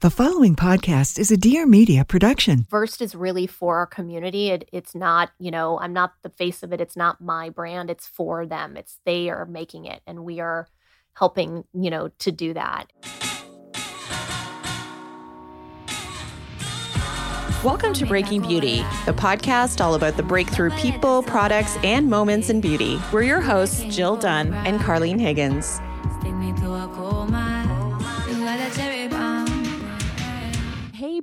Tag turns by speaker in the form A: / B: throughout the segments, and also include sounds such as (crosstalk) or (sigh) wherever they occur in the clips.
A: The following podcast is a Dear Media production.
B: Versed is really for our community. It, it's not, you know, I'm not the face of it. It's not my brand. It's for them. It's they are making it, and we are helping, you know, to do that.
C: Welcome to Breaking Beauty, the podcast all about the breakthrough people, products, and moments in beauty. We're your hosts, Jill Dunn and Carlene Higgins.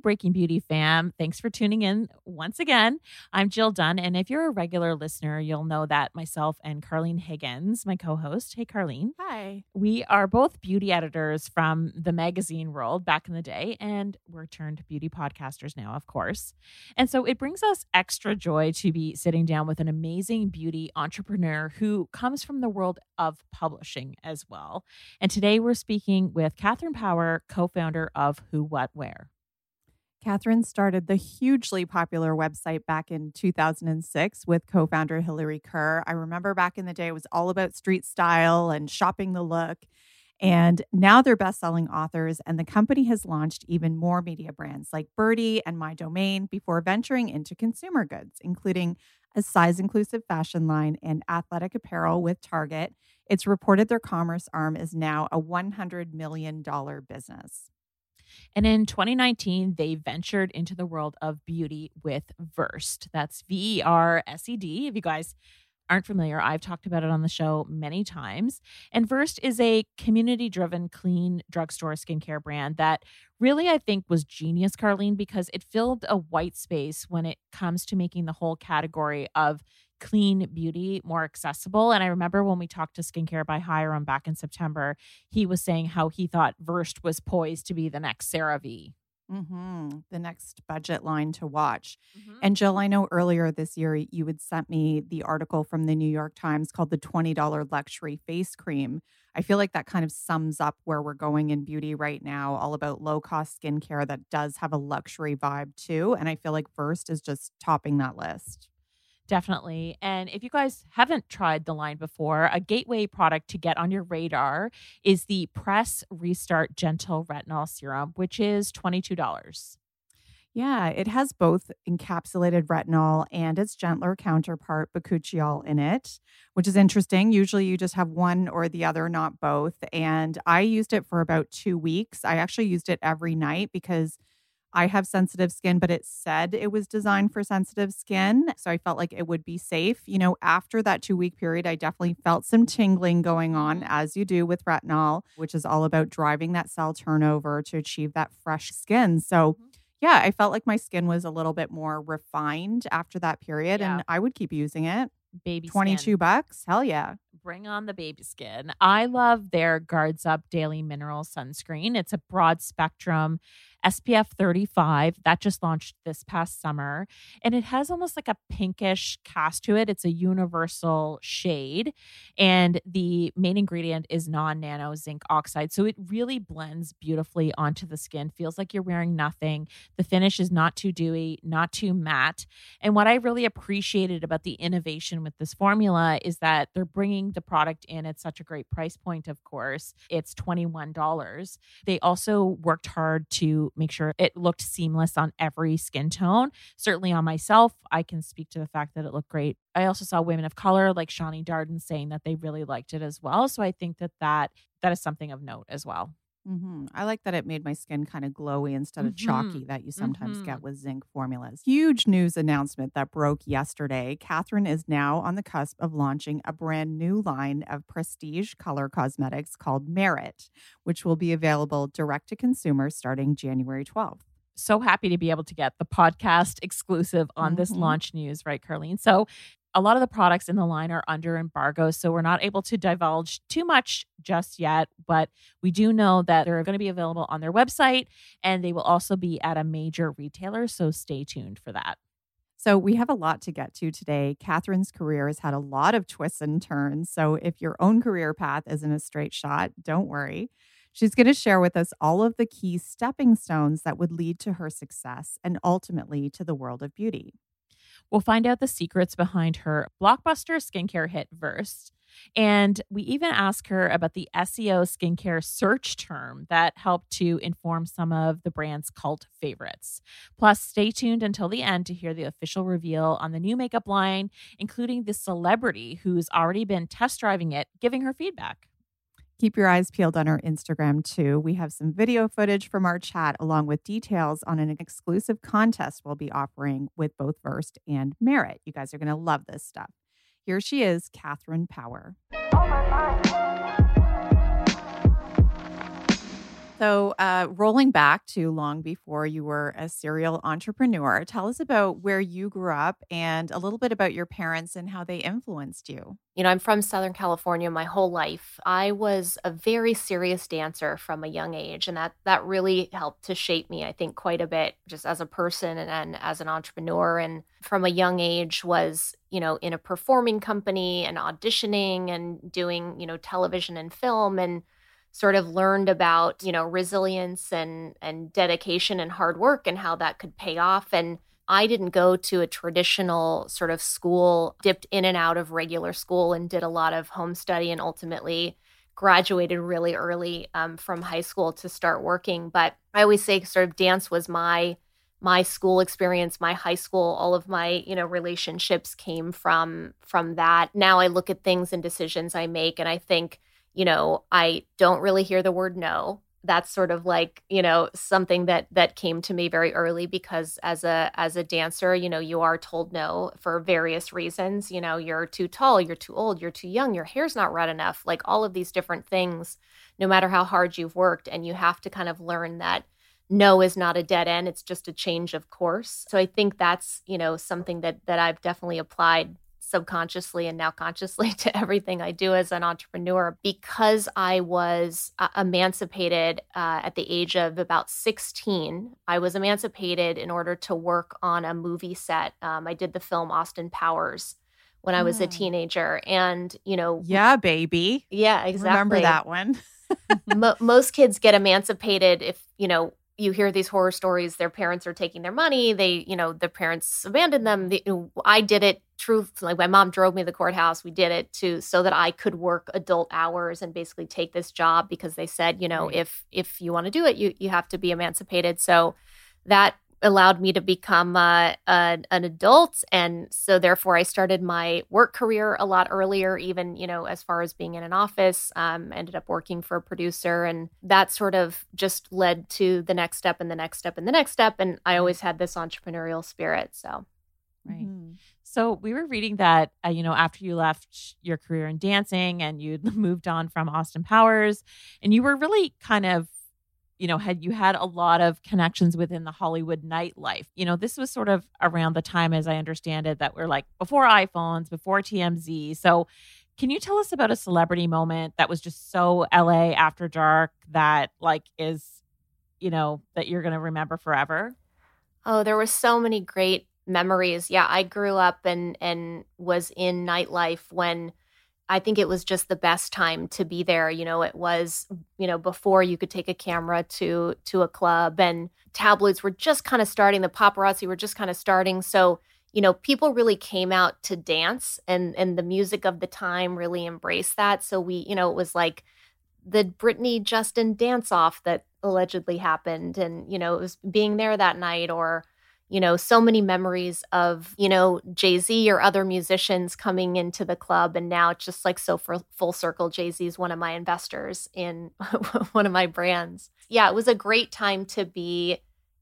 D: Breaking Beauty fam. Thanks for tuning in once again. I'm Jill Dunn. And if you're a regular listener, you'll know that myself and Carlene Higgins, my co host, hey, Carlene.
C: Hi.
D: We are both beauty editors from the magazine world back in the day, and we're turned beauty podcasters now, of course. And so it brings us extra joy to be sitting down with an amazing beauty entrepreneur who comes from the world of publishing as well. And today we're speaking with Katherine Power, co founder of Who What Wear.
E: Katherine started the hugely popular website back in 2006 with co founder Hillary Kerr. I remember back in the day, it was all about street style and shopping the look. And now they're best selling authors, and the company has launched even more media brands like Byrdie and MyDomaine before venturing into consumer goods, including a size inclusive fashion line and athletic apparel with Target. It's reported their commerce arm is now a $100 million business.
D: And in 2019, they ventured into the world of beauty with Versed. That's V E R S E D. If you guys aren't familiar, I've talked about it on the show many times. And Versed is a community driven, clean drugstore skincare brand that really, I think, was genius, Carlene, because it filled a white space when it comes to making the whole category of clean beauty more accessible. And I remember when we talked to Skincare by Hyram back in September, he was saying how he thought Versed was poised to be the next CeraVe.
E: Mm-hmm. The next budget line to watch. Mm-hmm. And Jill, I know earlier this year you had sent me the article from the New York Times called the $20 Luxury Face Cream. I feel like that kind of sums up where we're going in beauty right now, all about low cost skincare that does have a luxury vibe too. And I feel like Versed is just topping that list.
D: Definitely. And if you guys haven't tried the line before, a gateway product to get on your radar is the Press Restart Gentle Retinol Serum, which is $22.
E: Yeah, it has both encapsulated retinol and its gentler counterpart, bakuchiol, in it, which is interesting. Usually you just have one or the other, not both. And I used it for about two weeks. I actually used it every night because I have sensitive skin, but it said it was designed for sensitive skin. So I felt like it would be safe. You know, after that two week period, I definitely felt some tingling going on, as you do with retinol, which is all about driving that cell turnover to achieve that fresh skin. So, mm-hmm. yeah, I felt like my skin was a little bit more refined after that period, yeah. and I would keep using it.
D: Baby
E: 22
D: skin.
E: bucks. Hell yeah.
D: Bring on the baby skin. I love their Guards Up Daily Mineral Sunscreen. It's a broad spectrum SPF 35 that just launched this past summer. And it has almost like a pinkish cast to it. It's a universal shade. And the main ingredient is non nano zinc oxide. So it really blends beautifully onto the skin. Feels like you're wearing nothing. The finish is not too dewy, not too matte. And what I really appreciated about the innovation with this formula is that they're bringing the product in at such a great price point, of course. It's $21. They also worked hard to make sure it looked seamless on every skin tone. Certainly on myself, I can speak to the fact that it looked great. I also saw women of color like Shawnee Darden saying that they really liked it as well. So I think that that, that is something of note as well.
E: Mm-hmm. I like that it made my skin kind of glowy instead of chalky
D: Mhm.
E: that you sometimes
D: Mhm.
E: get with zinc formulas. Huge news announcement that broke yesterday. Katherine is now on the cusp of launching a brand new line of prestige color cosmetics called Merit, which will be available direct to consumers starting January 12th.
D: so happy to be able to get the podcast exclusive on this
E: Mhm.
D: launch news, right, Carlene? So, a lot of the products in the line are under embargo, so we're not able to divulge too much just yet. But we do know that they're going to be available on their website and they will also be at a major retailer. So, stay tuned for that.
E: So, we have a lot to get to today. Katherine's career has had a lot of twists and turns. So, if your own career path isn't a straight shot, don't worry. She's going to share with us all of the key stepping stones that would lead to her success and ultimately to the world of beauty.
D: We'll find out the secrets behind her blockbuster skincare hit Versed. And we even ask her about the SEO skincare search term that helped to inform some of the brand's cult favorites. Plus, stay tuned until the end to hear the official reveal on the new makeup line, including the celebrity who's already been test driving it, giving her feedback.
E: Keep your eyes peeled on our Instagram too. We have some video footage from our chat along with details on an exclusive contest we'll be offering with both Versed and Merit. You guys are going to love this stuff. Here she is, Katherine Power. Oh So, uh, rolling back to long before you were a serial entrepreneur, tell us about where you grew up and a little bit about your parents and how they influenced you.
B: You know, I'm from Southern California my whole life. I was a very serious dancer from a young age, and that that really helped to shape me, I think, quite a bit just as a person and, and as an entrepreneur. And from a young age was, you know, in a performing company and auditioning and doing, you know, television and film and sort of learned about, you know, resilience and and dedication and hard work and how that could pay off. And I didn't go to a traditional sort of school, dipped in and out of regular school and did a lot of home study and ultimately graduated really early um, from high school to start working. But I always say sort of dance was my my school experience my high school all of my you know relationships came from from that now i look at things and decisions i make and i think you know i don't really hear the word no. That's sort of like you know something that that came to me very early because as a as a dancer you know you are told no for various reasons you know you're too tall you're too old you're too young your hair's not red enough like all of these different things no matter how hard you've worked and you have to kind of learn that no is not a dead end it's just a change of course. So i think that's you know something that that i've definitely applied subconsciously and now consciously (laughs) to everything I do as an entrepreneur because I was uh, emancipated uh, at the age of about 16. I was emancipated in order to work on a movie set. Um, I did the film Austin Powers when I was a
E: Mm.
B: teenager. And, you know,
E: Yeah, baby.
B: yeah, exactly.
E: Remember that one? (laughs)
B: Mo- most kids get emancipated if you know you hear these horror stories their parents are taking their money they you know the parents abandoned them the, i did it truthfully my mom drove me to the courthouse we did it to so that i could work adult hours and basically take this job because they said you know
E: Right.
B: if if you want to do it you you have to be emancipated so that allowed me to become uh, an, an adult and so therefore i started my work career a lot earlier even you know as far as being in an office um, ended up working for a producer and that sort of just led to the next step and the next step and the next step and i always had this entrepreneurial spirit so
D: Right.
E: Mhm.
D: So we were reading that, uh, you know, after you left your career in dancing and you'd (laughs) moved on from Austin Powers, and you were really kind of, you know, had you had a lot of connections within the Hollywood nightlife. You know, this was sort of around the time, as I understand it, that we're like before iPhones, before TMZ. So can you tell us about a celebrity moment that was just so LA after dark that like is, you know, that you're going to remember forever?
B: Oh, there were so many great memories. Yeah, I grew up and and was in nightlife when I think it was just the best time to be there. You know, it was, you know, before you could take a camera to to a club and tabloids were just kind of starting, the paparazzi were just kind of starting. So, you know, people really came out to dance and and the music of the time really embraced that. So we, you know, it was like the Britney Justin dance off that allegedly happened and you know, it was being there that night or you know, so many memories of, you know, Jay Z or other musicians coming into the club. And now it's just like so for full circle. Jay Z is one of my investors in (laughs) one of my brands. Yeah, it was a great time to be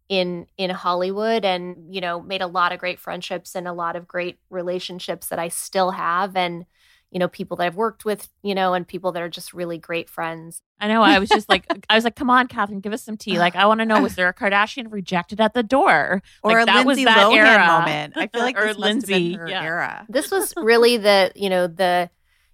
B: in in Hollywood and you know made a lot of great friendships and a lot of great relationships that I still have and you know, people that I've worked with, you know, and people that are just really great friends.
D: I know. I was just like, (laughs) I was like, come on, Katherine, give us some tea. Like, I want to know, was there a Kardashian rejected at the door?
E: Or
D: like,
E: a
D: that
E: Lindsay
D: was that
E: Lohan
D: era.
E: moment. I feel (laughs) like
D: or
E: this must
D: Lindsay,
E: have been her
D: yeah.
E: era.
B: This was really the, you know, the,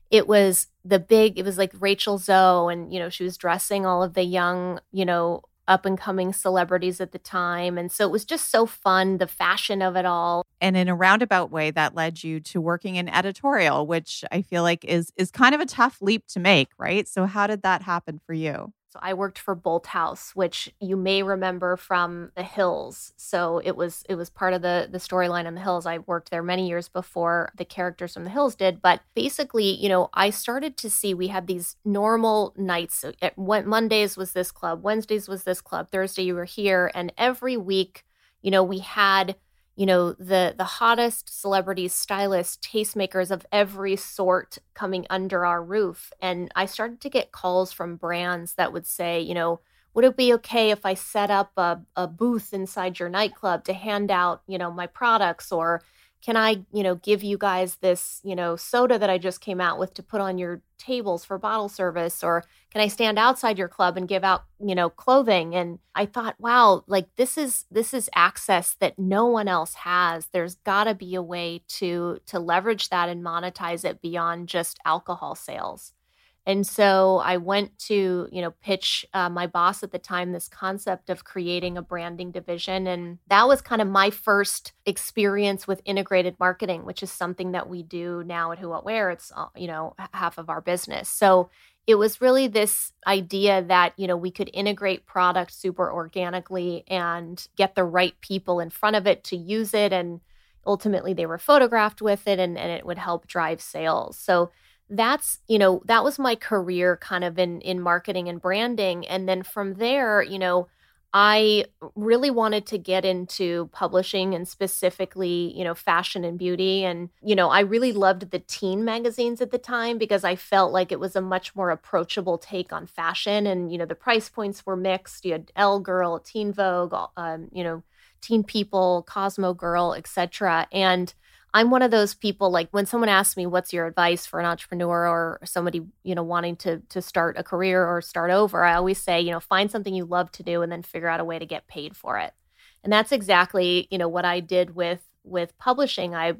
B: it was the big, it was like Rachel Zoe, and, you know, she was dressing all of the young, you know, up and coming celebrities at the time. And so it was just so fun, the fashion of it all.
E: and in a roundabout way that led you to working in editorial which i feel like is is kind of a tough leap to make right so how did that happen for you
B: I worked for Bolthouse, which you may remember from The Hills. So it was it was part of the the storyline in The Hills. I worked there many years before the characters from The Hills did. But basically, you know, I started to see we had these normal nights. So it- Wed- Mondays was this club, Wednesdays was this club, Thursday you were here, and every week, you know, we had you know the the hottest celebrities stylists tastemakers of every sort coming under our roof. And i started to get calls from brands that would say you know would it be okay if i set up a, a booth inside your nightclub to hand out you know my products or can i you know give you guys this you know soda that i just came out with to put on your tables for bottle service? Or can i stand outside your club and give out you know clothing? And i thought wow like this is this is access that no one else has. There's got to be a way to to leverage that and monetize it beyond just alcohol sales and so I went to, you know, pitch uh, my boss at the time this concept of creating a branding division. And that was kind of my first experience with integrated marketing, which is something that we do now at Who What Wear. It's, you know, half of our business. So it was really this idea that, you know, we could integrate product super organically and get the right people in front of it to use it. And ultimately they were photographed with it and, and it would help drive sales. So that's you know that was my career kind of in in marketing and branding. And then from there you know i really wanted to get into publishing and specifically you know fashion and beauty. And you know i really loved the teen magazines at the time because i felt like it was a much more approachable take on fashion. And you know the price points were mixed. You had elle girl teen vogue um, you know teen people cosmo girl etc and I'm one of those people like when someone asks me what's your advice for an entrepreneur or somebody, you know, wanting to to start a career or start over, I always say, you know, find something you love to do and then figure out a way to get paid for it. And that's exactly, you know, what I did with with publishing. I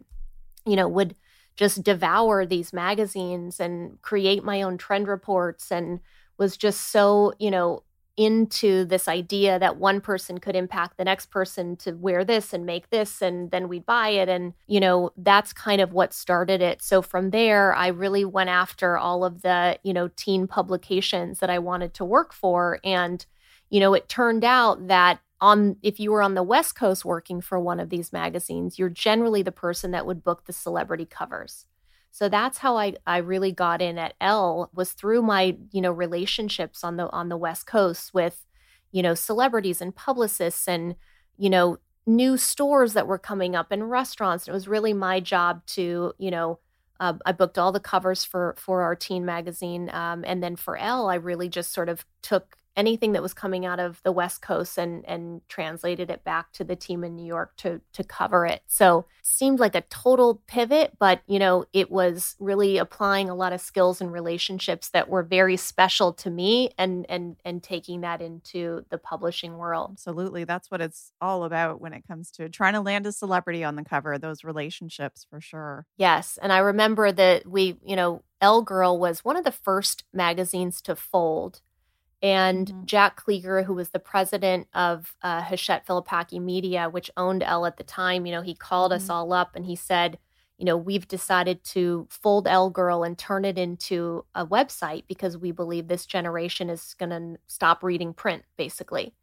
B: you know, would just devour these magazines and create my own trend reports and was just so, you know, into this idea that one person could impact the next person to wear this and make this and then we'd buy it. And you know that's kind of what started it. So from there i really went after all of the you know teen publications that i wanted to work for. And you know it turned out that on if you were on the west coast working for one of these magazines you're generally the person that would book the celebrity covers so that's how I, I really got in at Elle was through my, you know, relationships on the on the West Coast with, you know, celebrities and publicists and, you know, new stores that were coming up and restaurants. It was really my job to, you know, uh, I booked all the covers for for our teen magazine, um, and then for Elle, I really just sort of took anything that was coming out of the West Coast and and translated it back to the team in New York to to cover it. So it seemed like a total pivot, but you know, it was really applying a lot of skills and relationships that were very special to me and and and taking that into the publishing world.
E: Absolutely. That's what it's all about when it comes to trying to land a celebrity on the cover, those relationships for sure.
B: Yes, and I remember that we, you know, Elle Girl was one of the first magazines to fold. And
E: Mhm.
B: Jack Kliger, who was the president of uh, Hachette Filipacchi Media, which owned Elle at the time, you know, he called us
E: Mhm.
B: all up and he said, you know, we've decided to fold Elle Girl and turn it into a website because we believe this generation is going to stop reading print, basically.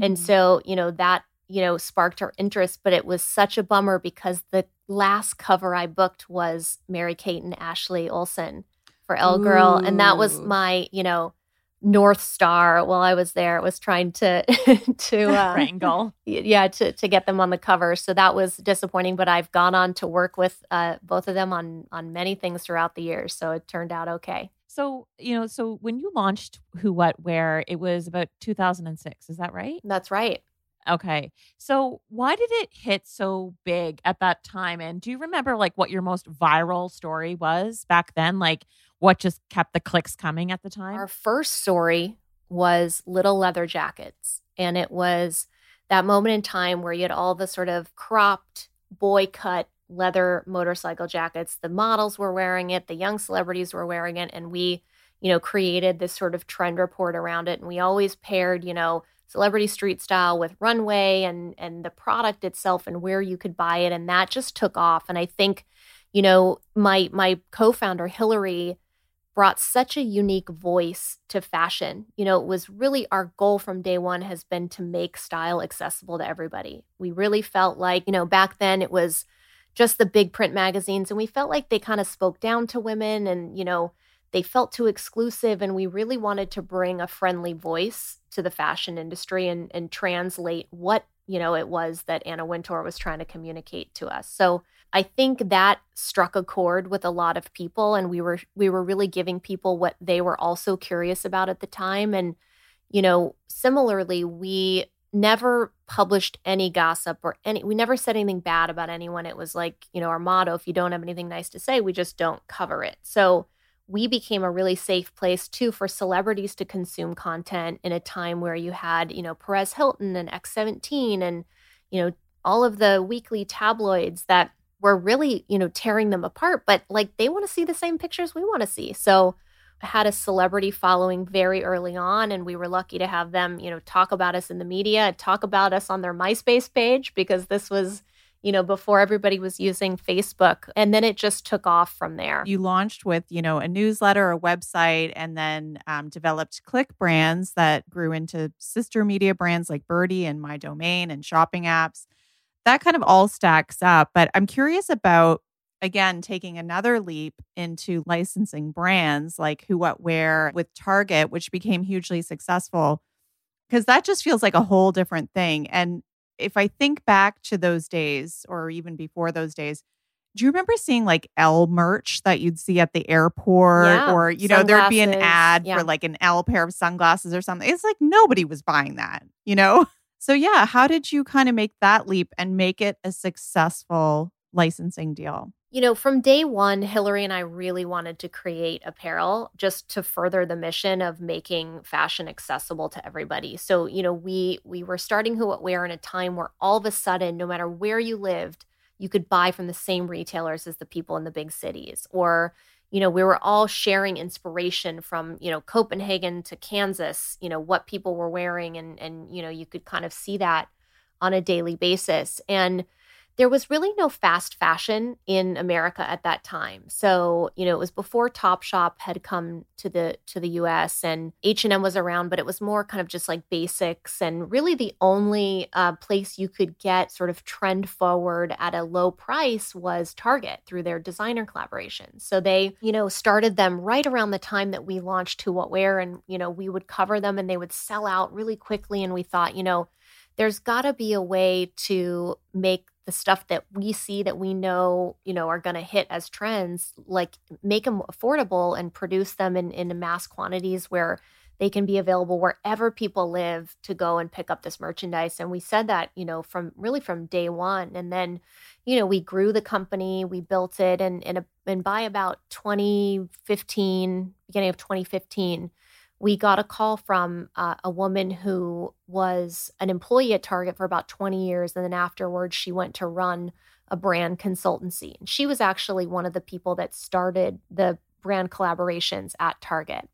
B: And
E: Mhm.
B: so, you know, that, you know, sparked our interest, but it was such a bummer because the last cover I booked was Mary Kate and Ashley Olsen for Elle Girl. And that was my, you know, North Star while I was there was trying to (laughs) to (laughs) uh,
D: wrangle. (laughs)
B: Yeah, to to get them on the cover. So that was disappointing. But I've gone on to work with uh, both of them on on many things throughout the years. So it turned out okay.
D: So, you know, so when you launched Who What Wear, it was about 2006, is that right?
B: That's right.
D: Okay. So, why did it hit so big at that time? And do you remember like what your most viral story was back then? Like what just kept the clicks coming at the time?
B: Our first story was Little Leather Jackets. And it was that moment in time where you had all the sort of cropped boy cut leather motorcycle jackets. The models were wearing it, the young celebrities were wearing it, and we, you know, created this sort of trend report around it. And we always paired, you know, celebrity street style with runway and and the product itself and where you could buy it. And that just took off. And I think, you know, my my co-founder Hillary brought such a unique voice to fashion. You know, it was really our goal from day one has been to make style accessible to everybody. We really felt like, you know, back then it was just the big print magazines and we felt like they kind of spoke down to women and you know they felt too exclusive and we really wanted to bring a friendly voice to the fashion industry and and translate what you know it was that Anna Wintour was trying to communicate to us so I think that struck a chord with a lot of people and we were we were really giving people what they were also curious about at the time. And you know similarly we never published any gossip or any we never said anything bad about anyone. It was like you know our motto if you don't have anything nice to say we just don't cover it. So we became a really safe place too for celebrities to consume content in a time where you had you know perez hilton and x17 and you know all of the weekly tabloids that were really you know tearing them apart but like they want to see the same pictures we want to see. So I had a celebrity following very early on and we were lucky to have them you know talk about us in the media talk about us on their myspace page because this was you know before everybody was using facebook and then it just took off from there.
E: You launched with you know a newsletter a website and then um, developed click brands that grew into sister media brands like Byrdie and MyDomaine and shopping apps that kind of all stacks up but i'm curious about again taking another leap into licensing brands like who what Wear with target which became hugely successful because that just feels like a whole different thing and if i think back to those days or even before those days do you remember seeing like Elle merch that you'd see at the airport
B: yeah,
E: or you know there'd be an ad
B: yeah.
E: for like an Elle pair of sunglasses or something it's like nobody was buying that you know so yeah how did you kind of make that leap and make it a successful licensing deal
B: you know, from day one, Hillary and I really wanted to create apparel just to further the mission of making fashion accessible to everybody. So, you know, we we were starting Who What Wear in a time where all of a sudden, no matter where you lived, you could buy from the same retailers as the people in the big cities. Or, you know, we were all sharing inspiration from, you know, Copenhagen to Kansas, you know, what people were wearing and and, you know, you could kind of see that on a daily basis. And there was really no fast fashion in America at that time. So, you know, it was before Topshop had come to the to the US and H&M was around, but it was more kind of just like basics and really the only uh, place you could get sort of trend forward at a low price was Target through their designer collaborations. So they, you know, started them right around the time that we launched Who What Wear and, you know, we would cover them and they would sell out really quickly and we thought, you know, there's got to be a way to make the stuff that we see that we know you know are going to hit as trends like make them affordable and produce them in, in mass quantities where they can be available wherever people live to go and pick up this merchandise. And we said that you know from really from day one. And then you know we grew the company we built it and and, and by about 2015 beginning of 2015 we got a call from uh, a woman who was an employee at Target for about 20 years. And then afterwards, she went to run a brand consultancy. And she was actually one of the people that started the brand collaborations at Target.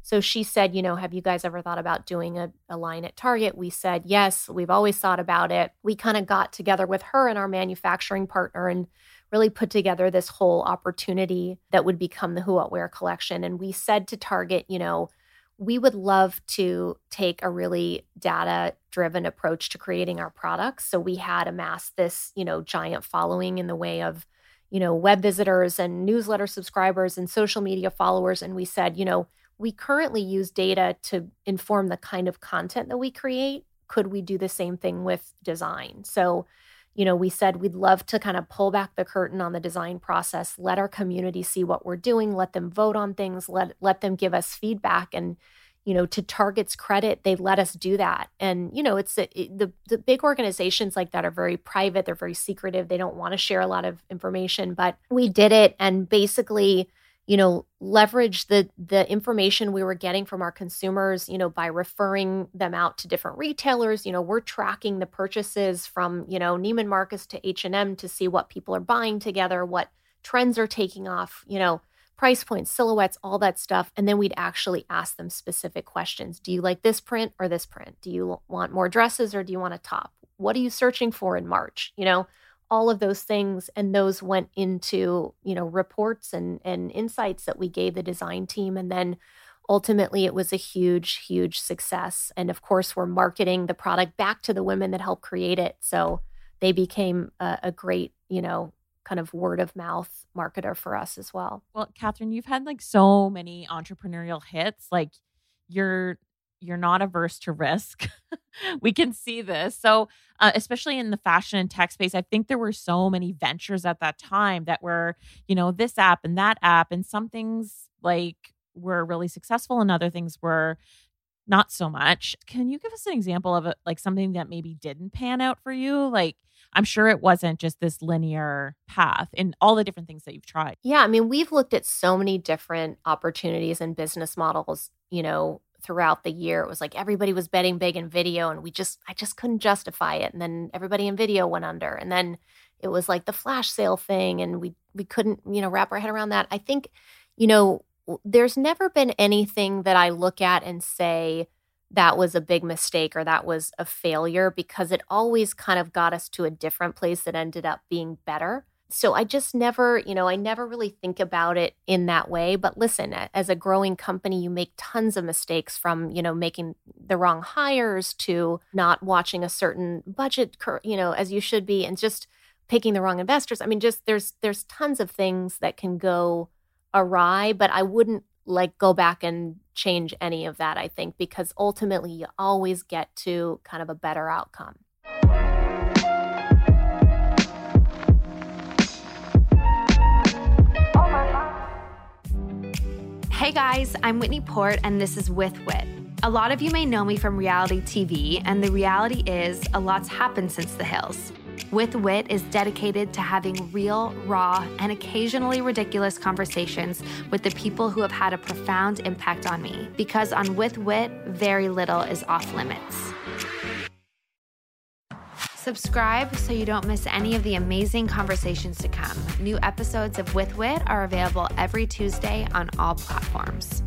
B: So she said, You know, have you guys ever thought about doing a, a line at Target? We said, Yes, we've always thought about it. We kind of got together with her and our manufacturing partner and really put together this whole opportunity that would become the Who What Wear collection. And we said to Target, you know, we would love to take a really data driven approach to creating our products so we had amassed this you know giant following in the way of you know web visitors and newsletter subscribers and social media followers and we said you know we currently use data to inform the kind of content that we create. Could we do the same thing with design? So, you know, we said we'd love to kind of pull back the curtain on the design process, let our community see what we're doing, let them vote on things, let let them give us feedback and you know to target's credit they let us do that. And you know it's it, the the big organizations like that are very private they're very secretive they don't want to share a lot of information but we did it and basically you know leverage the the information we were getting from our consumers you know by referring them out to different retailers. You know we're tracking the purchases from you know Neiman Marcus to H&M to see what people are buying together what trends are taking off you know price points silhouettes all that stuff. And then we'd actually ask them specific questions. Do you like this print or this print? Do you want more dresses or do you want a top? What are you searching for in March? You know all of those things and those went into you know reports and and insights that we gave the design team and then ultimately it was a huge huge success. And of course we're marketing the product back to the women that helped create it. So they became a, a great you know kind of word of mouth marketer for us as well.
D: Well katherine you've had like so many entrepreneurial hits. Like you're you're not averse to risk. (laughs) we can see this. So, uh, especially in the fashion and tech space, I think there were so many ventures at that time that were, you know, this app and that app, and some things like were really successful, and other things were not so much. Can you give us an example of it, like something that maybe didn't pan out for you? Like, I'm sure it wasn't just this linear path in all the different things that you've tried.
B: Yeah, I mean, we've looked at so many different opportunities and business models, you know, throughout the year. It was like everybody was betting big in video and we just I just couldn't justify it. And then everybody in video went under. And then it was like the flash sale thing and we we couldn't, you know, wrap our head around that. I think, you know, there's never been anything that I look at and say that was a big mistake or that was a failure because it always kind of got us to a different place that ended up being better so I just never, you know, I never really think about it in that way. But listen, as a growing company, you make tons of mistakes from, you know, making the wrong hires to not watching a certain budget, you know, as you should be, and just picking the wrong investors. I mean, just there's there's tons of things that can go awry, but I wouldn't like go back and change any of that, I think, because ultimately you always get to kind of a better outcome.
F: Hey guys, I'm Whitney Port, and this is With Wit. A lot of you may know me from reality TV, and the reality is a lot's happened since the hills. With Wit is dedicated to having real, raw, and occasionally ridiculous conversations with the people who have had a profound impact on me. Because on With Wit, very little is off limits. Subscribe so you don't miss any of the amazing conversations to come. New episodes of With Wit are available every Tuesday on all platforms.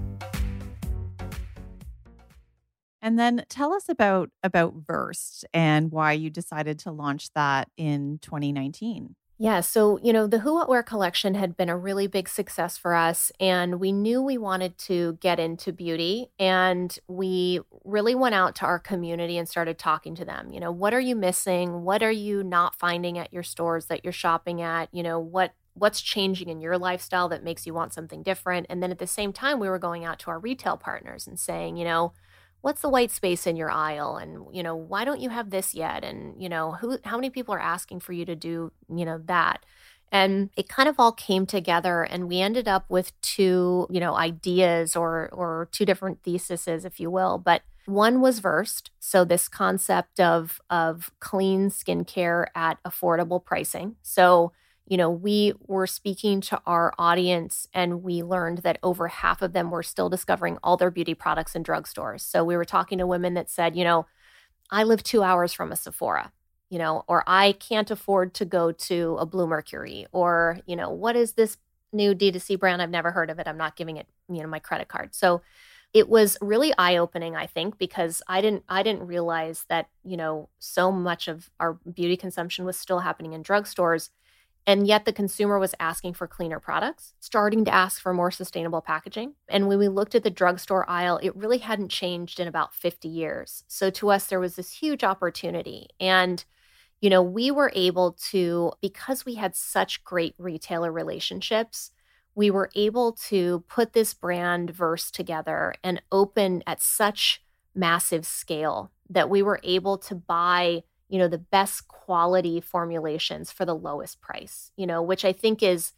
E: And then tell us about about Versed and why you decided to launch that in 2019.
B: Yeah, so you know, the Who What Wear collection had been a really big success for us, and we knew we wanted to get into beauty, and we really went out to our community and started talking to them. You know, what are you missing? What are you not finding at your stores that you're shopping at? You know, what what's changing in your lifestyle that makes you want something different? And then at the same time, we were going out to our retail partners and saying, you know, what's the white space in your aisle? And you know why don't you have this yet? And you know who how many people are asking for you to do you know that? And it kind of all came together and we ended up with two you know ideas or or two different theses if you will. But one was versed. So this concept of of clean skincare at affordable pricing. So you know, we were speaking to our audience and we learned that over half of them were still discovering all their beauty products in drugstores. So we were talking to women that said, you know, I live two hours from a Sephora, you know, or I can't afford to go to a Bluemercury, or, you know, what is this new D2C brand? I've never heard of it. I'm not giving it, you know, my credit card. So it was really eye-opening i think because i didn't i didn't realize that you know so much of our beauty consumption was still happening in drugstores and yet the consumer was asking for cleaner products, starting to ask for more sustainable packaging. And when we looked at the drugstore aisle, it really hadn't changed in about 50 years. So to us, there was this huge opportunity. And, you know, we were able to, because we had such great retailer relationships, we were able to put this brand Versed together and open at such massive scale that we were able to buy you know the best quality formulations for the lowest price you know which i think is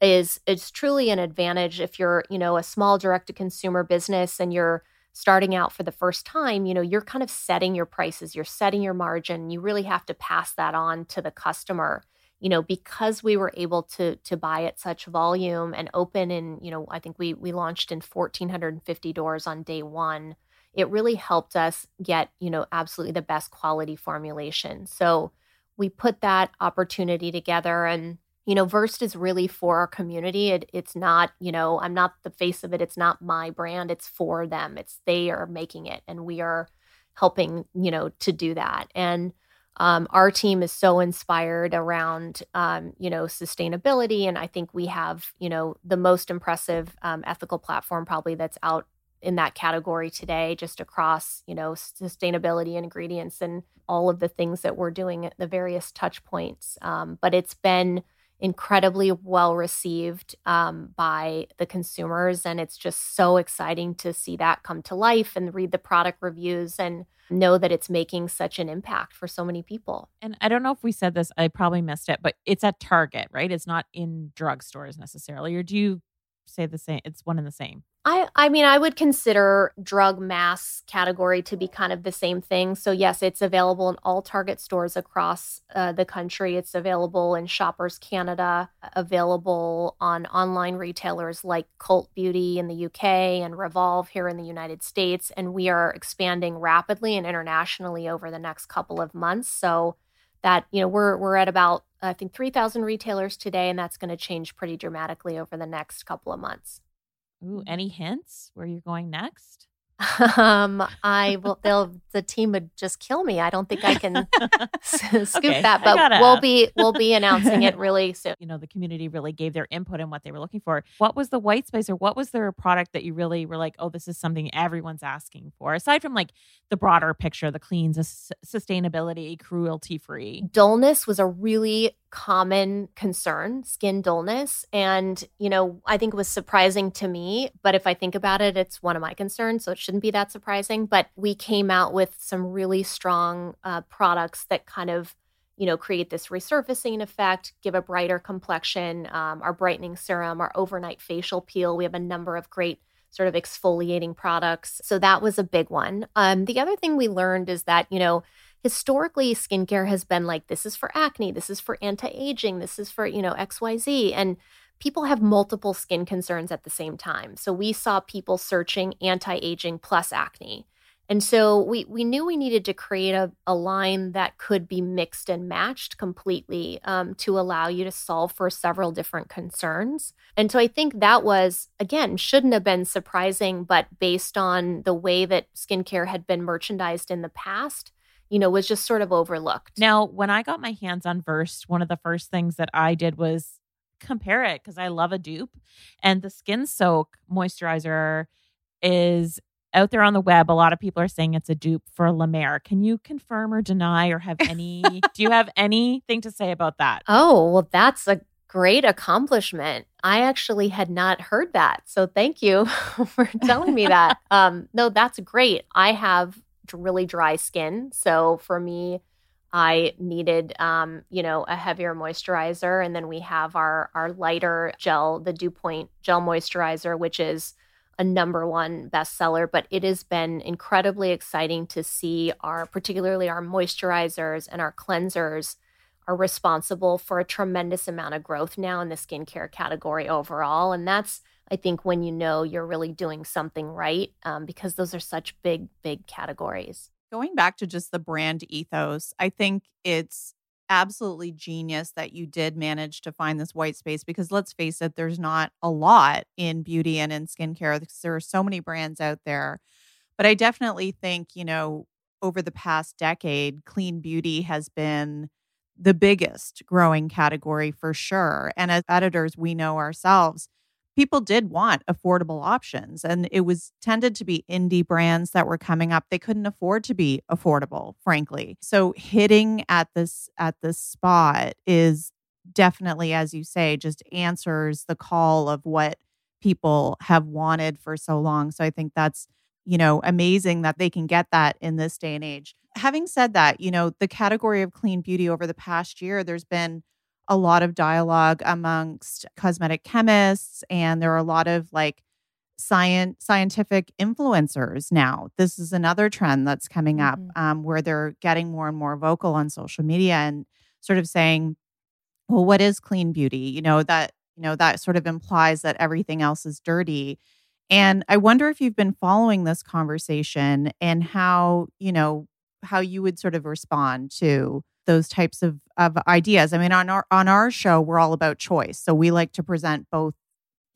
B: is it's truly an advantage if you're you know a small direct to consumer business and you're starting out for the first time you know you're kind of setting your prices you're setting your margin you really have to pass that on to the customer you know because we were able to to buy at such volume and open in you know i think we we launched in 1450 doors on day 1 it really helped us get you know absolutely the best quality formulation. So we put that opportunity together and you know versed is really for our community. It, it's not you know i'm not the face of it. It's not my brand. It's for them. It's they are making it and we are helping you know to do that. And um, our team is so inspired around um, you know sustainability and i think we have you know the most impressive um, ethical platform probably that's out in that category today just across you know sustainability and ingredients and all of the things that we're doing at the various touch points um, but it's been incredibly well received um, by the consumers and it's just so exciting to see that come to life and read the product reviews and know that it's making such an impact for so many people.
D: And i don't know if we said this i probably missed it but it's at target right? It's not in drugstores necessarily or do you say the same it's one and the same
B: I, I mean, I would consider drug mass category to be kind of the same thing. So, yes, it's available in all Target stores across uh, the country. It's available in Shoppers Canada, available on online retailers like Cult Beauty in the UK and Revolve here in the United States. And we are expanding rapidly and internationally over the next couple of months. So, that you know we're we're at about I think 3,000 retailers today, and that's going to change pretty dramatically over the next couple of months.
D: Ooh, any hints where you're going next?
B: Um, I will. They'll. The team would just kill me. I don't think I can (laughs) scoop okay, that, but we'll be we'll be announcing it (laughs) really soon.
D: You know, the community really gave their input in what they were looking for. What was the white space, or what was their product that you really were like, oh, this is something everyone's asking for? Aside from like the broader picture, the clean, sustainability, cruelty free.
B: Dullness was a really common concern, skin dullness. And, you know, I think it was surprising to me, but if I think about it, it's one of my concerns. So it shouldn't be that surprising. But we came out with some really strong uh, products that kind of, you know, create this resurfacing effect, give a brighter complexion, um, our brightening serum, our overnight facial peel. We have a number of great sort of exfoliating products. So that was a big one. Um, the other thing we learned is that, you know, historically skincare has been like this is for acne this is for anti-aging this is for you know xyz and people have multiple skin concerns at the same time so we saw people searching anti-aging plus acne and so we we knew we needed to create a, a line that could be mixed and matched completely um, to allow you to solve for several different concerns. And so I think that was again shouldn't have been surprising, but based on the way that skincare had been merchandised in the past, you know, was just sort of overlooked.
D: Now, when I got my hands on Versed, one of the first things that I did was compare it because I love a dupe. And the Skin Soak moisturizer is out there on the web. A lot of people are saying it's a dupe for La Mer. Can you confirm or deny or have any, (laughs) do you have anything to say about that?
B: Oh, well, that's a great accomplishment. I actually had not heard that. So thank you (laughs) for telling me that. (laughs) Um, no, that's great. I have really dry skin. So for me, I needed, um, you know, a heavier moisturizer, and then we have our our lighter gel, the Dew Point gel moisturizer, which is a number one bestseller. But it has been incredibly exciting to see our, particularly our moisturizers and our cleansers, are responsible for a tremendous amount of growth now in the skincare category overall, and that's I think when you know you're really doing something right, um, because those are such big, big categories.
E: Going back to just the brand ethos, I think it's absolutely genius that you did manage to find this white space because let's face it, there's not a lot in beauty and in skincare because there are so many brands out there. But I definitely think, you know, over the past decade, clean beauty has been the biggest growing category for sure. And as editors, we know ourselves people did want affordable options and it was tended to be indie brands that were coming up they couldn't afford to be affordable frankly so hitting at this at this spot is definitely, as you say, just answers the call of what people have wanted for so long. So I think that's, you know, amazing that they can get that in this day and age. Having said that, you know, the category of clean beauty over the past year, there's been a lot of dialogue amongst cosmetic chemists and there are a lot of like science scientific influencers now. This is another trend that's coming up
B: Mhm.
E: um, where they're getting more and more vocal on social media and sort of saying well what is clean beauty? You know that you know that sort of implies that everything else is dirty. And i wonder if you've been following this conversation and how you know how you would sort of respond to those types of, of ideas. I mean, on our on our show, we're all about choice. So we like to present both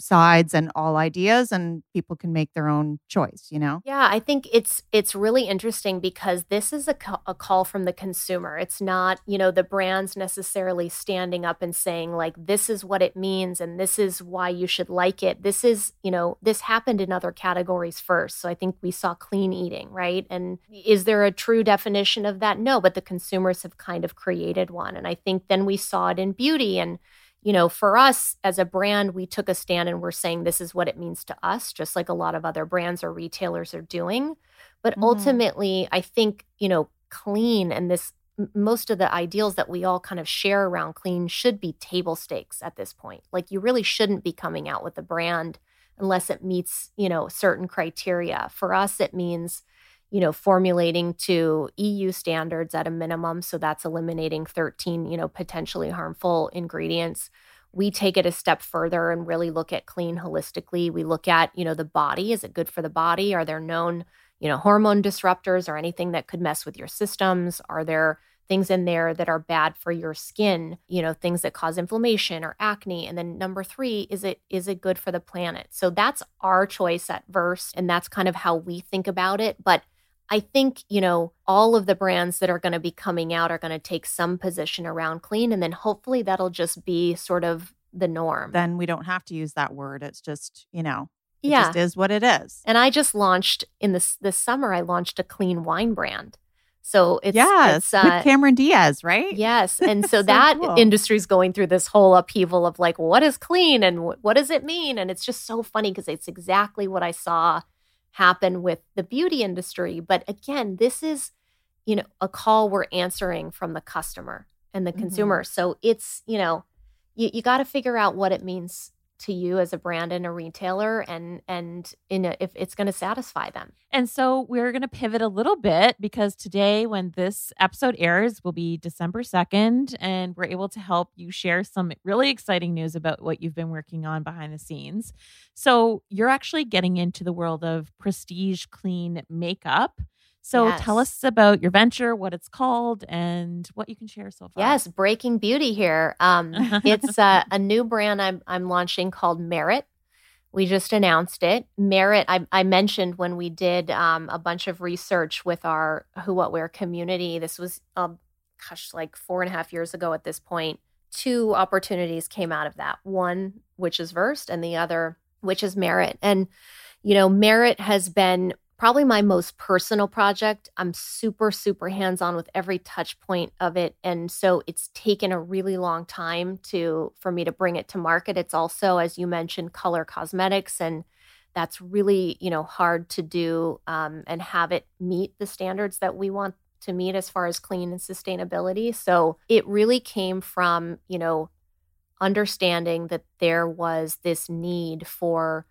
E: sides and all ideas and people can make their own choice, you know?
B: Yeah, I think it's it's really interesting because this is a, a call from the consumer. It's not, you know, the brands necessarily standing up and saying like this is what it means and this is why you should like it. This is, you know, this happened in other categories first. So I think we saw clean eating, right? And is there a true definition of that? No, but the consumers have kind of created one. And I think then we saw it in beauty and you know, for us as a brand, we took a stand and we're saying this is what it means to us, just like a lot of other brands or retailers are doing. But
E: Mhm.
B: ultimately, I think, you know, clean and this most of the ideals that we all kind of share around clean should be table stakes at this point. Like you really shouldn't be coming out with a brand unless it meets, you know, certain criteria. For us, it means you know formulating to EU standards at a minimum so that's eliminating 13 you know potentially harmful ingredients. We take it a step further and really look at clean holistically. We look at you know the body. Is it good for the body? Are there known you know hormone disruptors or anything that could mess with your systems? Are there things in there that are bad for your skin? You know things that cause inflammation or acne? And then number 3 is it is it good for the planet? So that's our choice at Versed and that's kind of how we think about it. But I think, you know, all of the brands that are going to be coming out are going to take some position around clean. And then hopefully that'll just be sort of the norm.
E: Then we don't have to use that word. It's just, you know, it
B: yeah.
E: just is what it is.
B: and I just launched in this this summer, I launched a clean wine brand. So it's,
E: yes,
B: it's, uh,
E: with Cameron Diaz, right?
B: Yes. (laughs) And so,
E: So
B: that
E: cool.
B: industry's going through this whole upheaval of like, what is clean and wh- what does it mean? And it's just so funny because it's exactly what I saw happen with the beauty industry. But again, this is, you know, a call we're answering from the customer and the
E: Mhm.
B: consumer. So it's, you know, you, you got to figure out what it means to you as a brand and a retailer and and in a, if it's going to satisfy them.
D: And so we're going to pivot a little bit because today, when this episode airs, will be December 2nd, and we're able to help you share some really exciting news about what you've been working on behind the scenes. So you're actually getting into the world of prestige clean makeup. So tell us about your venture, what it's called, and what you can share so far.
B: Yes, breaking beauty here. Um, it's uh, a new brand I'm I'm launching called Merit. We just announced it. Merit, I, I mentioned when we did um, a bunch of research with our Who What Wear community. This was, um, gosh, like four and a half years ago at this point. Two opportunities came out of that. One, which is Versed, and the other, which is Merit. And you know, Merit has been probably my most personal project. I'm super, super hands on with every touch point of it. And so it's taken a really long time to for me to bring it to market. It's also, as you mentioned, color cosmetics. And that's really, you know, hard to do um, and have it meet the standards that we want to meet as far as clean and sustainability. So it really came from, you know, understanding that there was this need for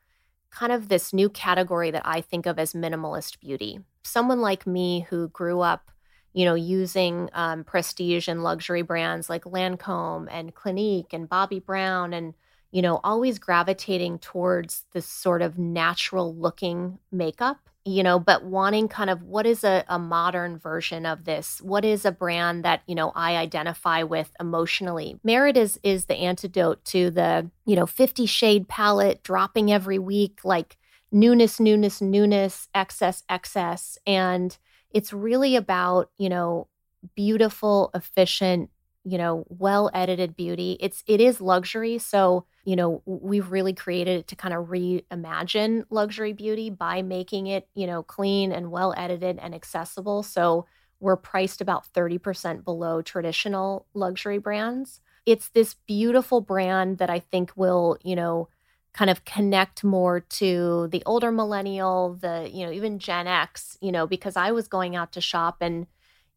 B: kind of this new category that I think of as minimalist beauty. Someone like me who grew up, you know, using um, prestige and luxury brands like Lancome and Clinique and Bobbi Brown and, you know, always gravitating towards this sort of natural looking makeup, you know, but wanting kind of what is a, a modern version of this? What is a brand that, you know, I identify with emotionally? Merit is is the antidote to the, you know, 50 shade palette dropping every week, like newness, newness, newness, excess, excess. And it's really about, you know, beautiful, efficient, you know, well edited beauty. It's it is luxury. So, you know, we've really created it to kind of reimagine luxury beauty by making it, you know, clean and well edited and accessible. So we're priced about 30% below traditional luxury brands. It's this beautiful brand that I think will, you know, kind of connect more to the older millennial, the, you know, even Gen X, you know, because I was going out to shop and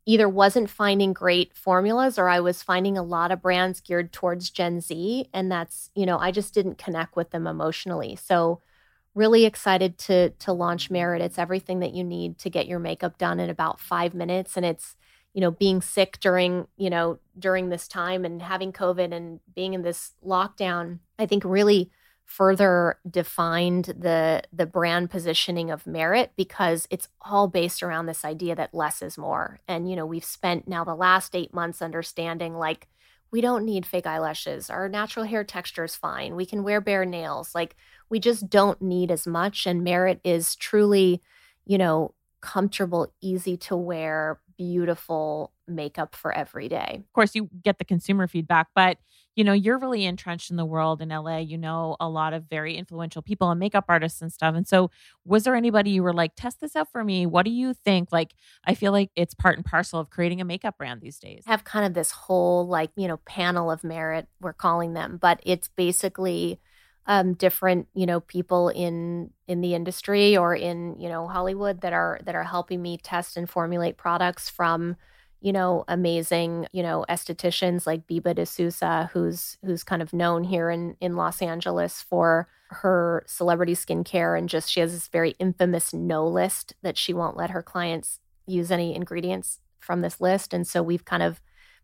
B: either wasn't finding great formulas or I was finding a lot of brands geared towards Gen Z. And that's, you know, I just didn't connect with them emotionally. So, really excited to to launch Merit. It's everything that you need to get your makeup done in about five minutes. And it's, you know, being sick during, you know, during this time and having COVID and being in this lockdown, I think really further defined the the brand positioning of merit because it's all based around this idea that less is more. And you know we've spent now the last 8 months understanding like we don't need fake eyelashes. Our natural hair texture is fine. We can wear bare nails. Like we just don't need as much. And merit is truly you know comfortable easy to wear beautiful makeup for every day
D: of course you get the consumer feedback but you know, you're really entrenched in the world in LA. You know a lot of very influential people and makeup artists and stuff. And so, was there anybody you were like, test this out for me? What do you think? Like, I feel like it's part and parcel of creating a makeup brand these days.
B: I have kind of this whole, like, you know, panel of merit, we're calling them, but it's basically, um, different you know people in in the industry or in you know Hollywood that are that are helping me test and formulate products from you know, amazing, you know, estheticians like Biba de Sousa, who's who's kind of known here in in Los Angeles for her celebrity skincare and just she has this very infamous no list that she won't let her clients use any ingredients from this list. And so we've kind of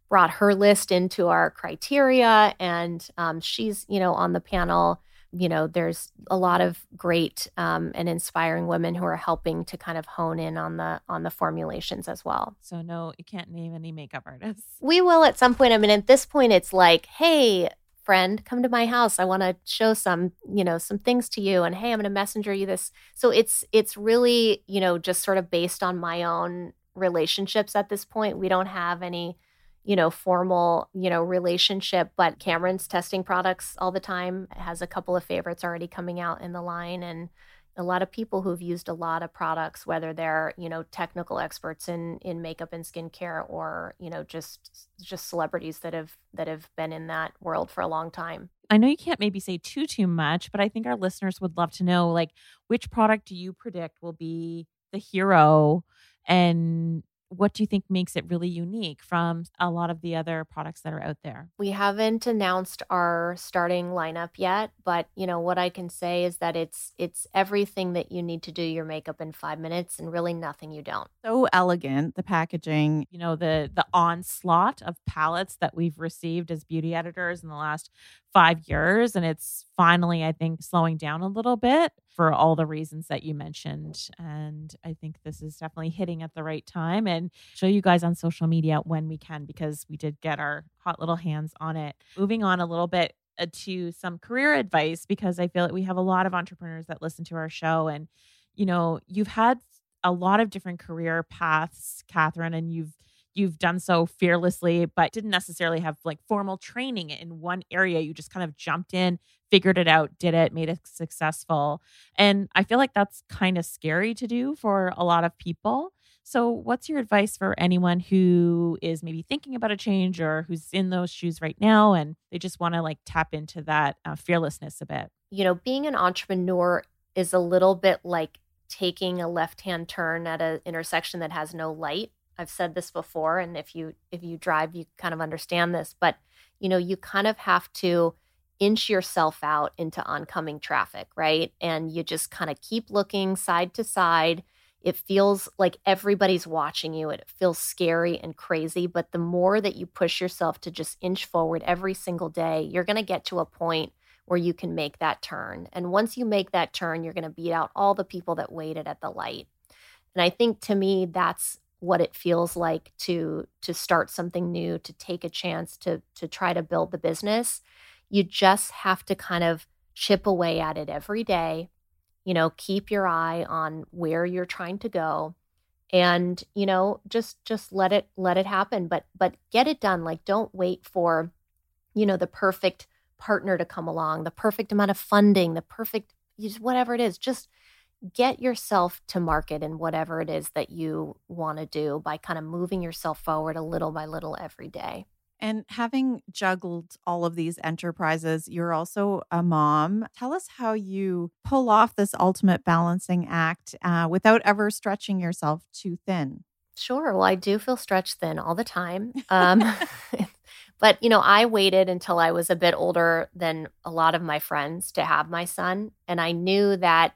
B: brought her list into our criteria and um, she's, you know, on the panel you know, there's a lot of great um, and inspiring women who are helping to kind of hone in on the on the formulations as well.
D: So no, you can't name any makeup artists.
B: We will at some point. I mean, at this point, it's like, hey, friend, come to my house. I want to show some, you know, some things to you. And hey, I'm going to messenger you this. So it's it's really, you know, just sort of based on my own relationships at this point. We don't have any you know, formal, you know, relationship. But Cameron's testing products all the time, has a couple of favorites already coming out in the line. And a lot of people who've used a lot of products, whether they're, you know, technical experts in in makeup and skincare or, you know, just just celebrities that have that have been in that world for a long time.
D: I know you can't maybe say too too much, but I think our listeners would love to know like which product do you predict will be the hero and what do you think makes it really unique from a lot of the other products that are out there?
B: We haven't announced our starting lineup yet, but you know what I can say is that it's it's everything that you need to do your makeup in 5 minutes and really nothing you don't.
E: So elegant the packaging,
D: you know the the onslaught of palettes that we've received as beauty editors in the last 5 years and it's finally I think slowing down a little bit for all the reasons that you mentioned. And I think this is definitely hitting at the right time and show you guys on social media when we can because we did get our hot little hands on it. Moving on a little bit uh, to some career advice because I feel like we have a lot of entrepreneurs that listen to our show and you know, you've had a lot of different career paths, Katherine, and you've you've done so fearlessly, but didn't necessarily have like formal training in one area. You just kind of jumped in, figured it out, did it, made it successful. And I feel like that's kind of scary to do for a lot of people. So, what's your advice for anyone who is maybe thinking about a change or who's in those shoes right now and they just want to like tap into that uh, fearlessness a bit?
B: You know, being an entrepreneur is a little bit like taking a left hand turn at an intersection that has no light I've said this before and if you if you drive you kind of understand this but you know you kind of have to inch yourself out into oncoming traffic right? And you just kind of keep looking side to side. It feels like everybody's watching you. It feels scary and crazy but the more that you push yourself to just inch forward every single day you're going to get to a point where you can make that turn. And once you make that turn you're going to beat out all the people that waited at the light. And i think to me that's what it feels like to to start something new to take a chance to to try to build the business. You just have to kind of chip away at it every day you know keep your eye on where you're trying to go and you know just just let it let it happen but but get it done. Like don't wait for you know the perfect partner to come along the perfect amount of funding the perfect whatever it is just get yourself to market in whatever it is that you want to do by kind of moving yourself forward a little by little every day.
E: And having juggled all of these enterprises, you're also a mom. Tell us how you pull off this ultimate balancing act uh, without ever stretching yourself too thin.
B: Sure. Well, I do feel stretched thin all the time. (laughs) Um, (laughs) but, you know, I waited until I was a bit older than a lot of my friends to have my son. And I knew that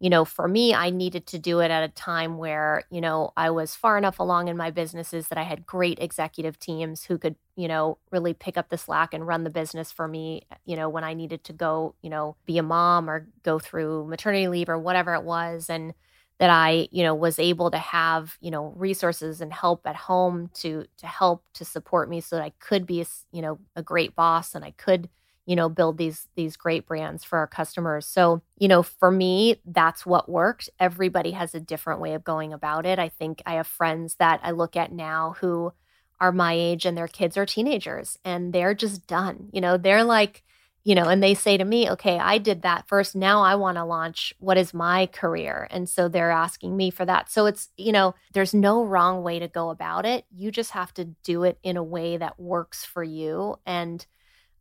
B: you know, for me, I needed to do it at a time where, you know, I was far enough along in my businesses that I had great executive teams who could, you know, really pick up the slack and run the business for me, eh, you know, when I needed to go, you know, be a mom or go through maternity leave or whatever it was. And that I, you know, was able to have, you know, resources and help at home to to help to support me so that I could be, you know, a great boss and I could you know build these these great brands for our customers. So you know for me that's what worked everybody has a different way of going about it. I think i have friends that i look at now who are my age and their kids are teenagers and they're just done. You know they're like you know and they say to me okay i did that first. Now i want to launch what is my career. And so they're asking me for that. So it's you know there's no wrong way to go about it. You just have to do it in a way that works for you. And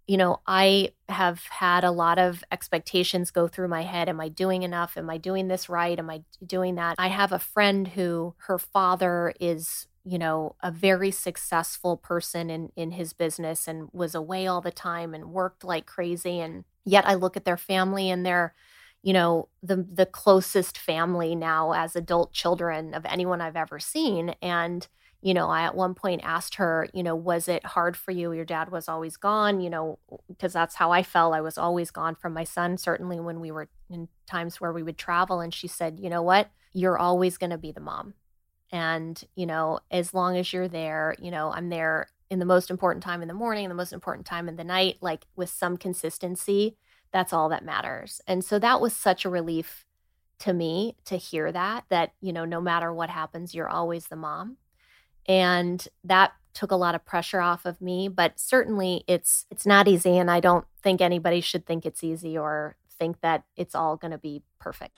B: you know, I have had a lot of expectations go through my head. Am I doing enough? Am I doing this right? Am I doing that? I have a friend who her father is, you know, a very successful person in in his business and was away all the time and worked like crazy and yet I look at their family and they're you know the the closest family now as adult children of anyone I've ever seen and you know, I at one point asked her, you know, was it hard for you? Your dad was always gone, you know, because that's how I felt. I was always gone from my son, certainly when we were in times where we would travel. And she said, you know what? You're always going to be the mom. And, you know, as long as you're there, you know, I'm there in the most important time in the morning, the most important time in the night, like with some consistency. That's all that matters. And so that was such a relief to me to hear that, that, you know, no matter what happens, you're always the mom and that took a lot of pressure off of me but certainly it's it's not easy and i don't think anybody should think it's easy or think that it's all going to be perfect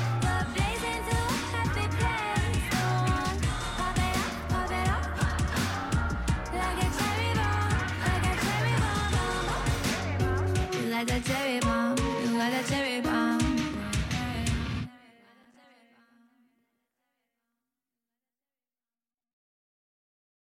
C: cherry bomb. You got a cherry bomb.